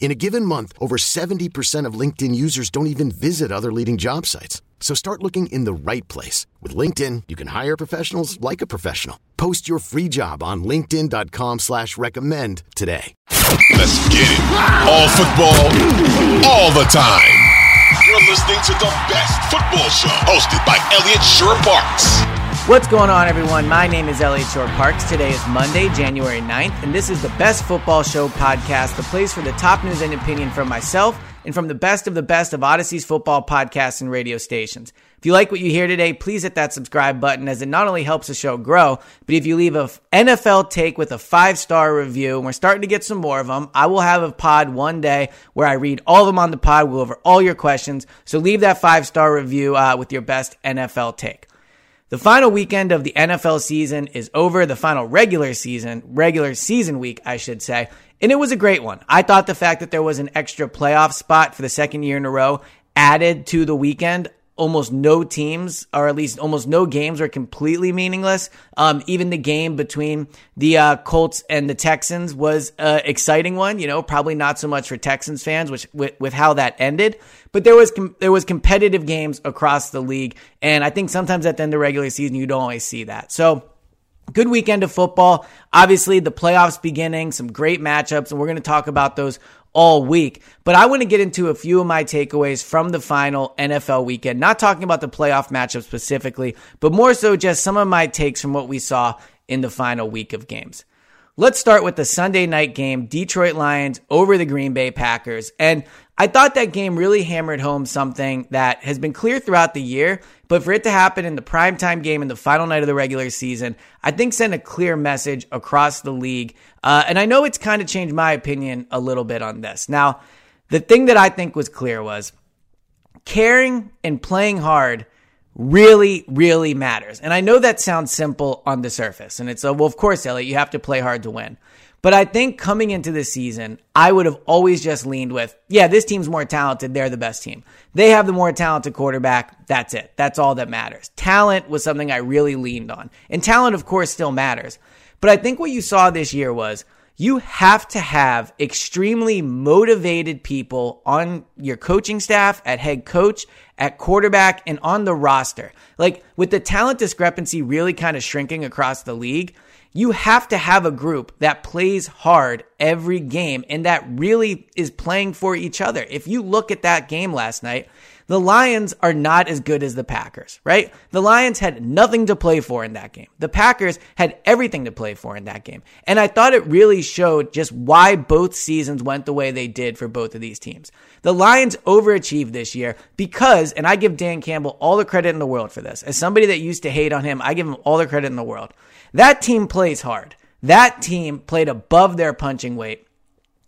In a given month, over 70% of LinkedIn users don't even visit other leading job sites. So start looking in the right place. With LinkedIn, you can hire professionals like a professional. Post your free job on linkedin.com slash recommend today. Let's get it. All football, all the time. You're listening to the best football show hosted by Elliot Shorr-Parks. What's going on, everyone? My name is Elliot Shorr-Parks. Today is Monday, January 9th, and this is the Best Football Show podcast, the place for the top news and opinion from myself and from the best of the best of Audacy's football podcasts and radio stations. If you like what you hear today, please hit that subscribe button as it not only helps the show grow, but if you leave a NFL take with a five star review, and we're starting to get some more of them, I will have a pod one day where I read all of them on the pod. We'll go over all your questions. So leave that five star review uh, with your best NFL take. The final weekend of the NFL season is over, the final regular season, regular season week, I should say. And it was a great one. I thought the fact that there was an extra playoff spot for the second year in a row added to the weekend. Almost no teams, or at least almost no games, were completely meaningless. Um, even the game between the uh, Colts and the Texans was an exciting one. You know, probably not so much for Texans fans, which with, with how that ended. But there was com- there was competitive games across the league, and I think sometimes at the end of the regular season you don't always see that. So good weekend of football. Obviously, the playoffs beginning, some great matchups, and we're going to talk about those all week. But I want to get into a few of my takeaways from the final NFL weekend, not talking about the playoff matchup specifically, but more so just some of my takes from what we saw in the final week of games. Let's start with the Sunday night game, Detroit Lions over the Green Bay Packers. And I thought that game really hammered home something that has been clear throughout the year, but for it to happen in the primetime game in the final night of the regular season, I think sent a clear message across the league. Uh, and I know it's kind of changed my opinion a little bit on this. Now, the thing that I think was clear was caring and playing hard really, really matters. And I know that sounds simple on the surface. And it's, a, well, of course, Elliot, you have to play hard to win. But I think coming into this season, I would have always just leaned with, yeah, this team's more talented. They're the best team. They have the more talented quarterback. That's it. That's all that matters. Talent was something I really leaned on. And talent, of course, still matters. But I think what you saw this year was you have to have extremely motivated people on your coaching staff, at head coach, at quarterback, and on the roster. Like with the talent discrepancy really kind of shrinking across the league, you have to have a group that plays hard every game and that really is playing for each other. If you look at that game last night, the Lions are not as good as the Packers, right? The Lions had nothing to play for in that game. The Packers had everything to play for in that game. And I thought it really showed just why both seasons went the way they did for both of these teams. The Lions overachieved this year because, and I give Dan Campbell all the credit in the world for this. As somebody that used to hate on him, I give him all the credit in the world. That team plays hard. That team played above their punching weight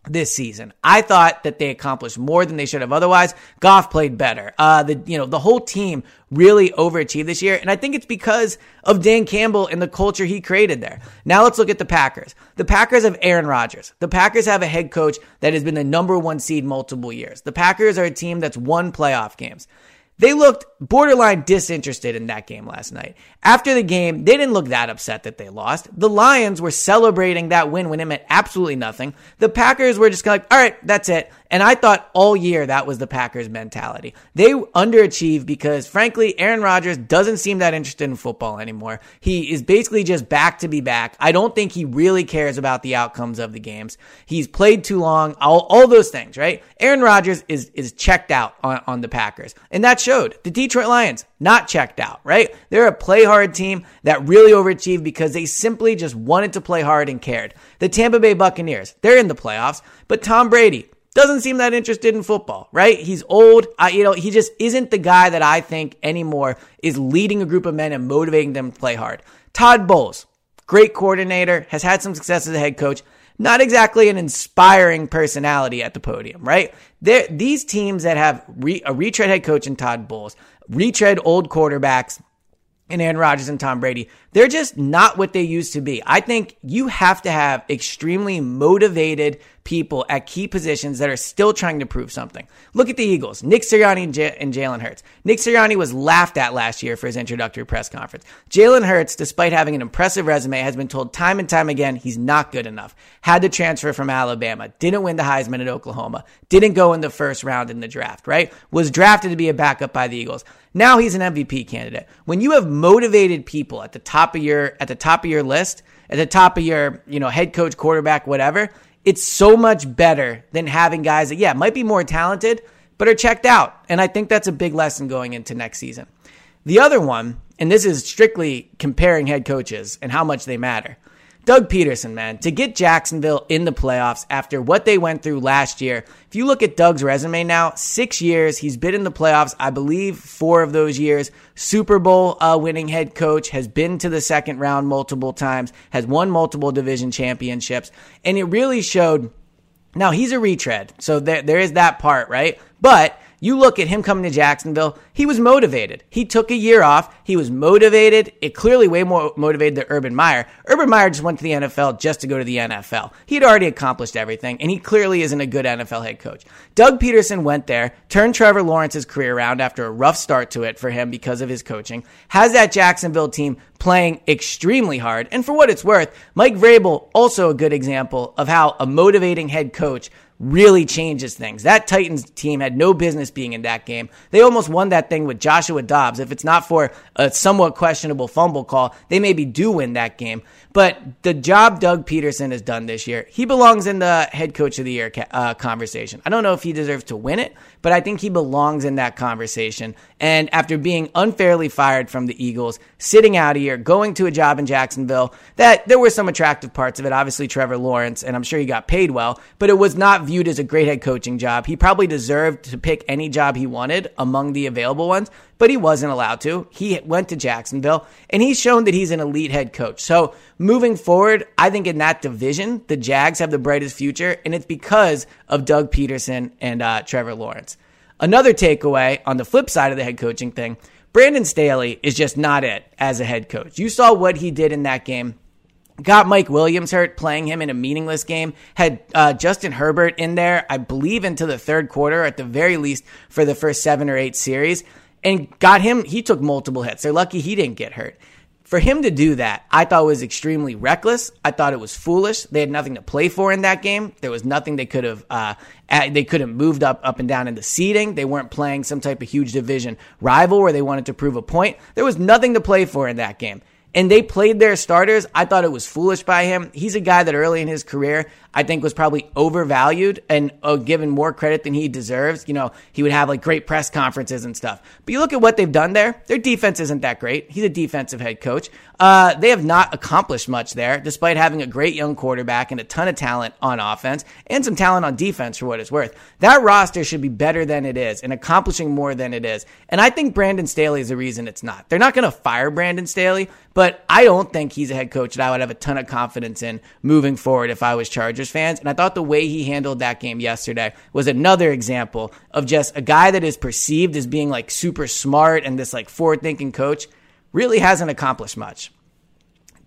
this season. I thought that they accomplished more than they should have otherwise. Goff played better. Uh, the, you know, the whole team really overachieved this year. And I think it's because of Dan Campbell and the culture he created there. Now let's look at the Packers. The Packers have Aaron Rodgers. The Packers have a head coach that has been the number one seed multiple years. The Packers are a team that's won playoff games. They looked borderline disinterested in that game last night. After the game, they didn't look that upset that they lost. The Lions were celebrating that win when it meant absolutely nothing. The Packers were just kind of like, all right, that's it. And I thought all year that was the Packers mentality. They underachieve because frankly, Aaron Rodgers doesn't seem that interested in football anymore. He is basically just back to be back. I don't think he really cares about the outcomes of the games. He's played too long, all, all those things, right? Aaron Rodgers is, is checked out on, on the Packers. And that showed. The Detroit Lions, not checked out, right? They're a play hard team that really overachieved because they simply just wanted to play hard and cared. The Tampa Bay Buccaneers, they're in the playoffs, but Tom Brady, doesn't seem that interested in football, right? He's old. I, you know, he just isn't the guy that I think anymore is leading a group of men and motivating them to play hard. Todd Bowles, great coordinator, has had some success as a head coach. Not exactly an inspiring personality at the podium, right? They're, these teams that have re, a retread head coach in Todd Bowles, retread old quarterbacks, and Aaron Rodgers and Tom Brady, they're just not what they used to be. I think you have to have extremely motivated people at key positions that are still trying to prove something. Look at the Eagles, Nick Sirianni and, J- and Jalen Hurts. Nick Sirianni was laughed at last year for his introductory press conference. Jalen Hurts, despite having an impressive resume, has been told time and time again he's not good enough. Had to transfer from Alabama, didn't win the Heisman at Oklahoma, didn't go in the first round in the draft, right? Was drafted to be a backup by the Eagles. Now he's an MVP candidate. When you have motivated people at the top of your at the top of your list, at the top of your, you know, head coach, quarterback, whatever, it's so much better than having guys that, yeah, might be more talented, but are checked out. And I think that's a big lesson going into next season. The other one, and this is strictly comparing head coaches and how much they matter. Doug Pederson, man, to get Jacksonville in the playoffs after what they went through last year. If you look at Doug's resume now, six years, he's been in the playoffs, I believe four of those years. Super Bowl uh, winning head coach, has been to the second round multiple times, has won multiple division championships, and it really showed. Now he's a retread, so there, there is that part, right? But you look at him coming to Jacksonville, he was motivated. He took a year off. He was motivated. It clearly way more motivated than Urban Meyer. Urban Meyer just went to the NFL just to go to the NFL. He had already accomplished everything, and he clearly isn't a good NFL head coach. Doug Pederson went there, turned Trevor Lawrence's career around after a rough start to it for him because of his coaching, has that Jacksonville team playing extremely hard. And for what it's worth, Mike Vrabel, also a good example of how a motivating head coach really changes things. That Titans team had no business being in that game. They almost won that thing with Joshua Dobbs. If it's not for a somewhat questionable fumble call, they maybe do win that game. But the job Doug Pederson has done this year, he belongs in the head coach of the year uh, conversation. I don't know if he deserves to win it, but I think he belongs in that conversation. And after being unfairly fired from the Eagles, sitting out a year, going to a job in Jacksonville, that there were some attractive parts of it. Obviously, Trevor Lawrence, and I'm sure he got paid well, but it was not viewed as a great head coaching job. He probably deserved to pick any job he wanted among the available ones but he wasn't allowed to. He went to Jacksonville and he's shown that he's an elite head coach. So moving forward, I think in that division, the Jags have the brightest future, and it's because of Doug Pederson and uh, Trevor Lawrence. Another takeaway on the flip side of the head coaching thing Brandon Staley is just not it as a head coach. You saw what he did in that game got Mike Williams hurt, playing him in a meaningless game. Had uh, Justin Herbert in there, I believe, into the third quarter, at the very least, for the first seven or eight series and got him. He took multiple hits. They're lucky he didn't get hurt. For him to do that, I thought was extremely reckless. I thought it was foolish. They had nothing to play for in that game. There was nothing they could have. Uh, they could have moved up, up and down in the seeding. They weren't playing some type of huge division rival where they wanted to prove a point. There was nothing to play for in that game and they played their starters. I thought it was foolish by him. He's a guy that early in his career, I think was probably overvalued and uh, given more credit than he deserves. You know, he would have like great press conferences and stuff. But you look at what they've done there, their defense isn't that great. He's a defensive head coach. Uh, they have not accomplished much there, despite having a great young quarterback and a ton of talent on offense and some talent on defense for what it's worth. That roster should be better than it is and accomplishing more than it is. And I think Brandon Staley is the reason it's not. They're not going to fire Brandon Staley, but I don't think he's a head coach that I would have a ton of confidence in moving forward if I was Chargers fans. And I thought the way he handled that game yesterday was another example of just a guy that is perceived as being like super smart and this like forward thinking coach really hasn't accomplished much.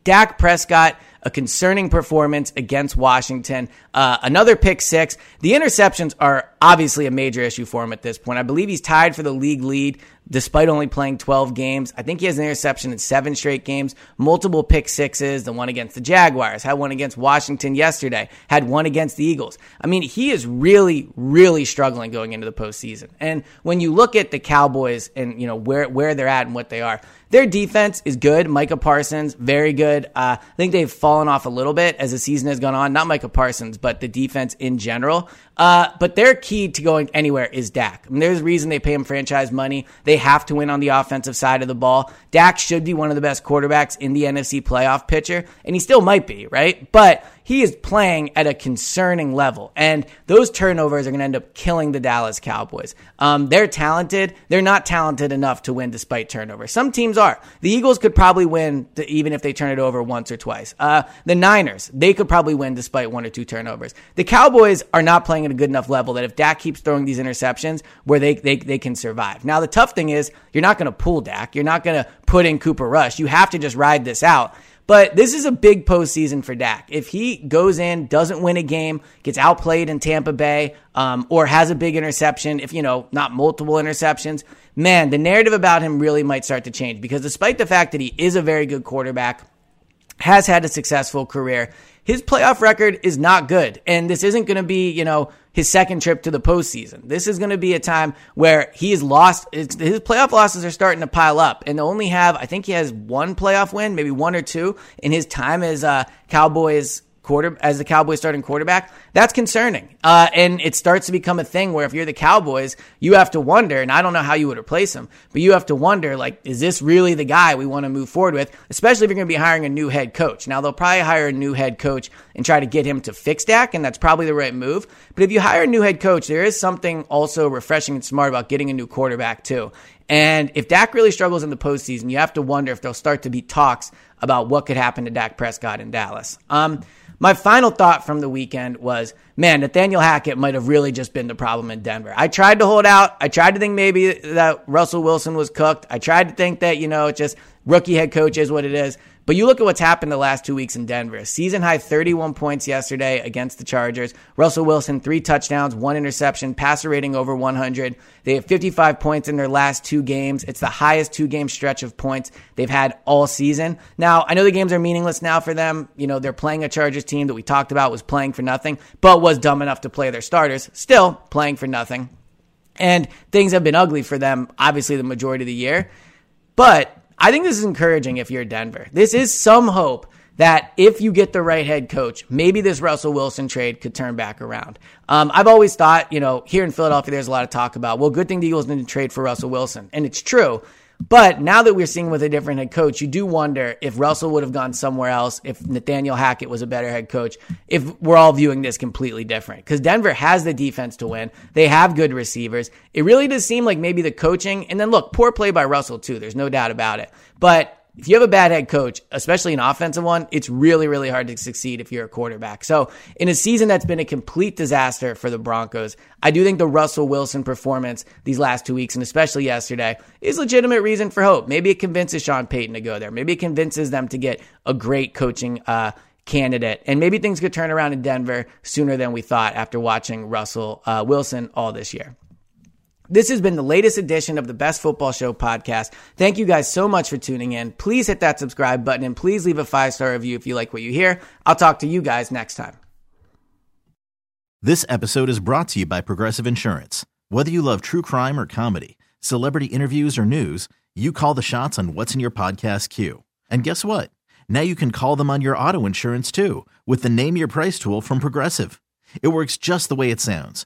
Dak Prescott, a concerning performance against Washington. Uh, another pick six. The interceptions are obviously a major issue for him at this point. I believe he's tied for the league lead despite only playing 12 games. I think he has an interception in seven straight games, multiple pick sixes, the one against the Jaguars, had one against Washington yesterday, had one against the Eagles. I mean, he is really, really struggling going into the postseason. And when you look at the Cowboys and, you know, where, where they're at and what they are, their defense is good. Micah Parsons, very good. Uh, I think they've fallen off a little bit as the season has gone on. Not Micah Parsons, but the defense in general. Uh, but their key to going anywhere is Dak. I mean, there's a reason they pay him franchise money. They have to win on the offensive side of the ball. Dak should be one of the best quarterbacks in the NFC playoff picture, and he still might be, right? But he is playing at a concerning level. And those turnovers are going to end up killing the Dallas Cowboys. Um, they're talented. They're not talented enough to win despite turnovers. Some teams are. The Eagles could probably win to, even if they turn it over once or twice. Uh, the Niners, they could probably win despite one or two turnovers. The Cowboys are not playing at a good enough level that if Dak keeps throwing these interceptions, where they, they, they can survive. Now, the tough thing is you're not going to pull Dak. You're not going to put in Cooper Rush. You have to just ride this out. But this is a big postseason for Dak. If he goes in, doesn't win a game, gets outplayed in Tampa Bay, um, or has a big interception, if, you know, not multiple interceptions, man, the narrative about him really might start to change because despite the fact that he is a very good quarterback, has had a successful career, his playoff record is not good. And this isn't going to be, you know, his second trip to the postseason. This is going to be a time where he has lost, his playoff losses are starting to pile up and only have, I think he has one playoff win, maybe one or two in his time as uh, Cowboys quarter as the Cowboys starting quarterback, that's concerning. Uh, and it starts to become a thing where if you're the Cowboys, you have to wonder, and I don't know how you would replace him, but you have to wonder, like, is this really the guy we want to move forward with? Especially if you're going to be hiring a new head coach. Now they'll probably hire a new head coach and try to get him to fix Dak, and that's probably the right move. But if you hire a new head coach, there is something also refreshing and smart about getting a new quarterback too. And if Dak really struggles in the postseason, you have to wonder if there'll start to be talks about what could happen to Dak Prescott in Dallas. Um, my final thought from the weekend was, man, Nathaniel Hackett might have really just been the problem in Denver. I tried to hold out. I tried to think maybe that Russell Wilson was cooked. I tried to think that, you know, just rookie head coach is what it is. But you look at what's happened the last two weeks in Denver. Season high 31 points yesterday against the Chargers. Russell Wilson, three touchdowns, one interception, passer rating over 100. They have 55 points in their last two games. It's the highest two game stretch of points they've had all season. Now, I know the games are meaningless now for them. You know, they're playing a Chargers team that we talked about was playing for nothing, but was dumb enough to play their starters. Still playing for nothing. And things have been ugly for them, obviously, the majority of the year. But I think this is encouraging if you're Denver. This is some hope that if you get the right head coach, maybe this Russell Wilson trade could turn back around. Um, I've always thought, you know, here in Philadelphia, there's a lot of talk about, well, good thing the Eagles didn't trade for Russell Wilson. And it's true. But now that we're seeing with a different head coach, you do wonder if Russell would have gone somewhere else, if Nathaniel Hackett was a better head coach, if we're all viewing this completely different. Because Denver has the defense to win. They have good receivers. It really does seem like maybe the coaching, and then look, poor play by Russell too. There's no doubt about it. But if you have a bad head coach, especially an offensive one, it's really, really hard to succeed if you're a quarterback. So, in a season that's been a complete disaster for the Broncos, I do think the Russell Wilson performance these last two weeks, and especially yesterday, is legitimate reason for hope. Maybe it convinces Sean Payton to go there. Maybe it convinces them to get a great coaching uh, candidate. And maybe things could turn around in Denver sooner than we thought after watching Russell uh, Wilson all this year. This has been the latest edition of the Best Football Show podcast. Thank you guys so much for tuning in. Please hit that subscribe button and please leave a five star review if you like what you hear. I'll talk to you guys next time. This episode is brought to you by Progressive Insurance. Whether you love true crime or comedy, celebrity interviews or news, you call the shots on what's in your podcast queue. And guess what? Now you can call them on your auto insurance too with the Name Your Price tool from Progressive. It works just the way it sounds